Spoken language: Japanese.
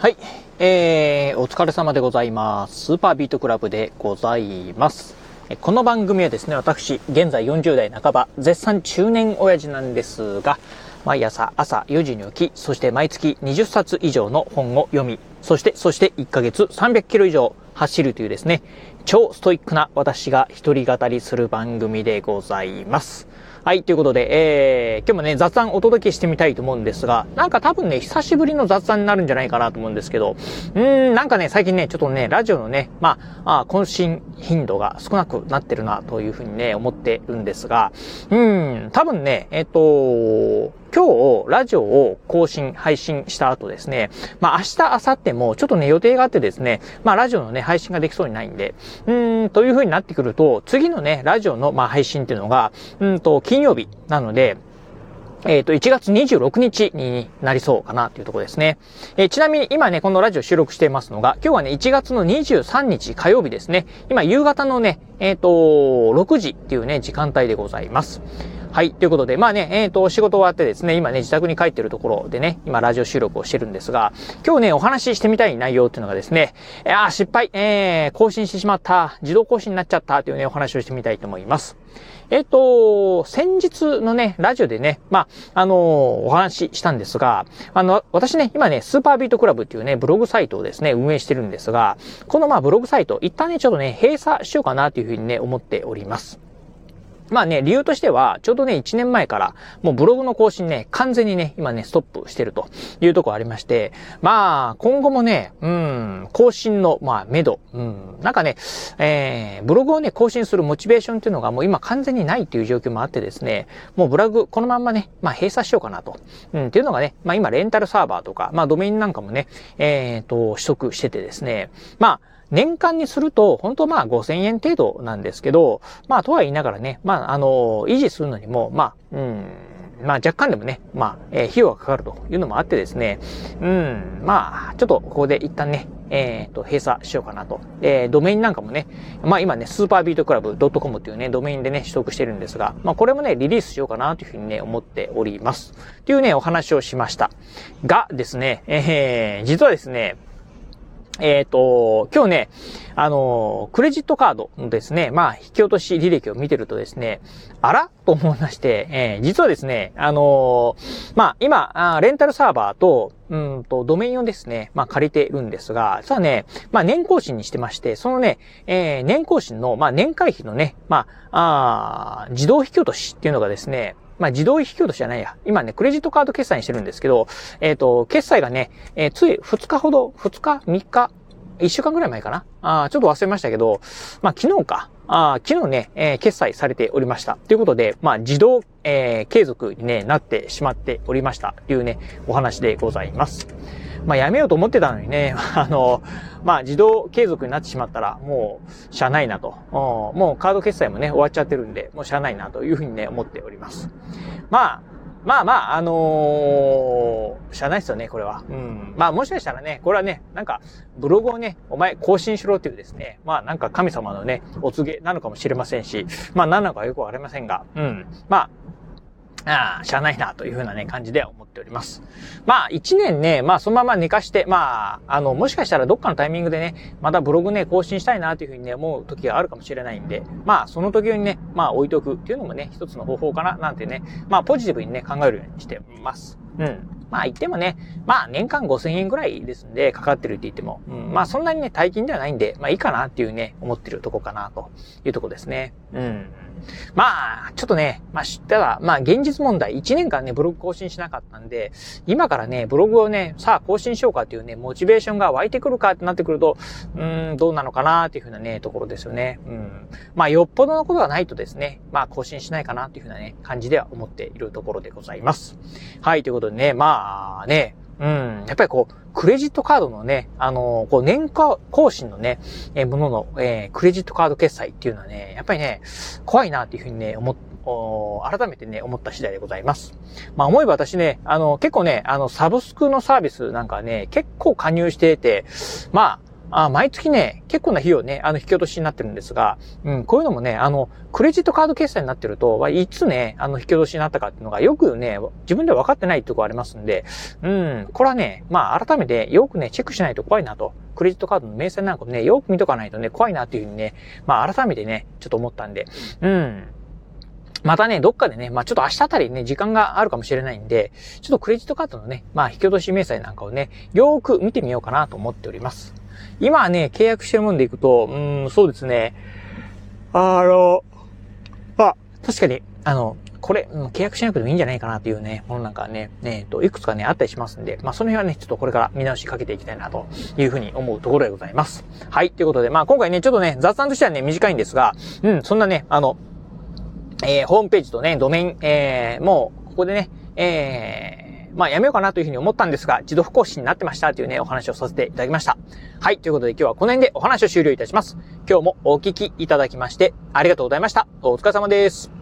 はい。えー、お疲れ様でございます。スーパービートクラブでございます。この番組はですね、私、現在40代半ば、絶賛中年親父なんですが、毎朝朝4時に起き、そして毎月20冊以上の本を読み、そして、そして1ヶ月300キロ以上走るというですね、超ストイックな私が一人語りする番組でございます。はい、ということで、えー、今日もね、雑談お届けしてみたいと思うんですが、なんか多分ね、久しぶりの雑談になるんじゃないかなと思うんですけど、うーん、なんかね、最近ね、ちょっとね、ラジオのね、まあ、あ更新頻度が少なくなってるな、というふうにね、思ってるんですが、うーん、多分ね、えっ、と、今日、ラジオを更新、配信した後ですね、まあ明日、明後日もちょっとね、予定があってですね、まあラジオのね、配信ができそうにないんで、うーん、という風になってくると、次のね、ラジオの、まあ配信っていうのが、うんと、金曜日なので、えっ、と、1月26日になりそうかなというところですね。えーちなみに今ね、このラジオ収録していますのが、今日はね、1月の23日火曜日ですね。今、夕方のね、えっ、と、6時っていうね、時間帯でございます。はい。ということで、まあね、えっ、と、仕事終わってですね、今ね、自宅に帰ってるところでね、今、ラジオ収録をしてるんですが、今日ね、お話ししてみたい内容っていうのがですね、いや失敗、えー、更新してしまった、自動更新になっちゃったというね、お話をしてみたいと思います。えっ、と、先日のね、ラジオでね、まあ、あのーお話ししたんですが、あの、私ね、今ね、スーパービートクラブっていうね、ブログサイトをですね、運営してるんですが、このまあ、ブログサイト、一旦ね、ちょっとね、閉鎖しようかなというふうにね、思っております。まあね、理由としては、ちょうどね、1年前から、もうブログの更新ね、完全にね、今ね、ストップしてるというところありまして、まあ、今後もね、うん、更新の、まあ、目処、うん、なんかね、えー、ブログをね、更新するモチベーションっていうのがもう今完全にないっていう状況もあってですね、もうブログ、このまんまね、まあ、閉鎖しようかなと。うん、っていうのがね、まあ今、レンタルサーバーとか、まあ、ドメインなんかもね、えーと、取得しててですね、まあ、年間にすると、本当まあ5000円程度なんですけど、まあとは言いながらね、まああの、維持するのにも、まあ、うん、まあ若干でもね、まあ、えー費用がかかるというのもあってですね、うん、まあ、ちょっとここで一旦ね、えっ、と、閉鎖しようかなと。えードメインなんかもね、まあ今ね、スーパービートクラブ .com っていうね、ドメインでね、取得してるんですが、まあこれもね、リリースしようかなというふうにね、思っております。っていうね、お話をしました。がですね、えー実はですね、えっ、と、今日ね、あの、クレジットカードのですね、まあ、引き落とし履歴を見てるとですね、あら？と思いまして、えー実はですね、あのまあ、今あ、レンタルサーバーと、うんと、ドメインをですね、まあ、借りてるんですが、実はね、まあ、年更新にしてまして、そのね、えー年更新の、まあ、年会費のね、まあ、あ自動引き落としっていうのがですね、まあ、自動引き落としじゃないや。今ね、クレジットカード決済にしてるんですけど、えっ、と、決済がね、えーつい2日ほど、2日 ?3 日1週間ぐらい前かなあちょっと忘れましたけど、まあ、昨日か。あ昨日ね、えー決済されておりました。ということで、まあ、自動、えー継続に、ね、なってしまっておりました。というね、お話でございます。まあ、やめようと思ってたのにね、あの、まあ、自動継続になってしまったら、もう、しゃないなと。もうカード決済もね、終わっちゃってるんで、もうしゃないなというふうにね、思っております。まあ、まあまあ、あのー、しゃないですよね、これは。うん。まあもしかしたらね、これはね、なんか、ブログをね、お前更新しろっていうですね、まあなんか神様のね、お告げなのかもしれませんし、まあ何なのかよくわかりませんが、うん。まあ、ああ、しゃあないなというふうなね、感じでは思っております。まあ、一年ね、まあ、そのまま寝かして、まあ、あの、もしかしたらどっかのタイミングでね、またブログね、更新したいなというふうにね、思う時があるかもしれないんで、まあ、その時にね、まあ、置いとくっていうのもね、一つの方法かな、なんてね、まあ、ポジティブにね、考えるようにしてます。うん。まあ、言ってもね、まあ、年間5000円ぐらいですんで、かかってるって言っても、うん、まあ、そんなにね、大金ではないんで、まあ、いいかなっていうね、思ってるとこかな、というとこですね。うん。まあ、ちょっとね、まあ、知ったら、まあ、現実問題、1年間ね、ブログ更新しなかったんで、今からね、ブログをね、さあ更新しようかっていうね、モチベーションが湧いてくるかってなってくると、うーん、どうなのかなっていうふうなね、ところですよね。うん。まあ、よっぽどのことがないとですね、まあ、更新しないかなっていうふうなね、感じでは思っているところでございます。はい、ということでね、まあね、うん、やっぱりこう、クレジットカードのね、あのこう、年間更新のね、えーものの、えークレジットカード決済っていうのはね、やっぱりね、怖いなっていうふうにね、思っお改めてね、思った次第でございます。まあ思えば私ね、あの、結構ね、あの、サブスクのサービスなんかね、結構加入してて、まあ、毎月ね、結構な費用ね、あの、引き落としになってるんですが、うん、こういうのもね、あの、クレジットカード決済になってると、いつね、あの、引き落としになったかっていうのがよくね、自分では分かってないってとこありますんで、うん、これはね、まあ、改めてよくね、チェックしないと怖いなと。クレジットカードの明細なんかもね、よく見とかないとね、怖いなっていうふうにね、まあ、改めてね、ちょっと思ったんで、うん。またね、どっかでね、まあちょっと明日あたりね、時間があるかもしれないんで、ちょっとクレジットカードのね、まあ引き落とし明細なんかをね、よーく見てみようかなと思っております。今はね、契約してるもんでいくと、うん、そうですね。あの、まあ、確かに、あの、これ、うん、契約しなくてもいいんじゃないかなっていうね、ものなんかね、えっ、と、いくつかね、あったりしますんで、まあ、その辺はね、ちょっとこれから見直しかけていきたいなというふうに思うところでございます。はい、ということで、まあ、今回ね、ちょっとね、雑談としてはね、短いんですが、うん、そんなね、あの、えー、ホームページとね、ドメイン、えー、もう、ここでね、えー、まあやめようかなというふうに思ったんですが、自動不更新になってましたというね、お話をさせていただきました。はい、ということで今日はこの辺でお話を終了いたします。今日もお聞きいただきまして、ありがとうございました。お疲れ様です。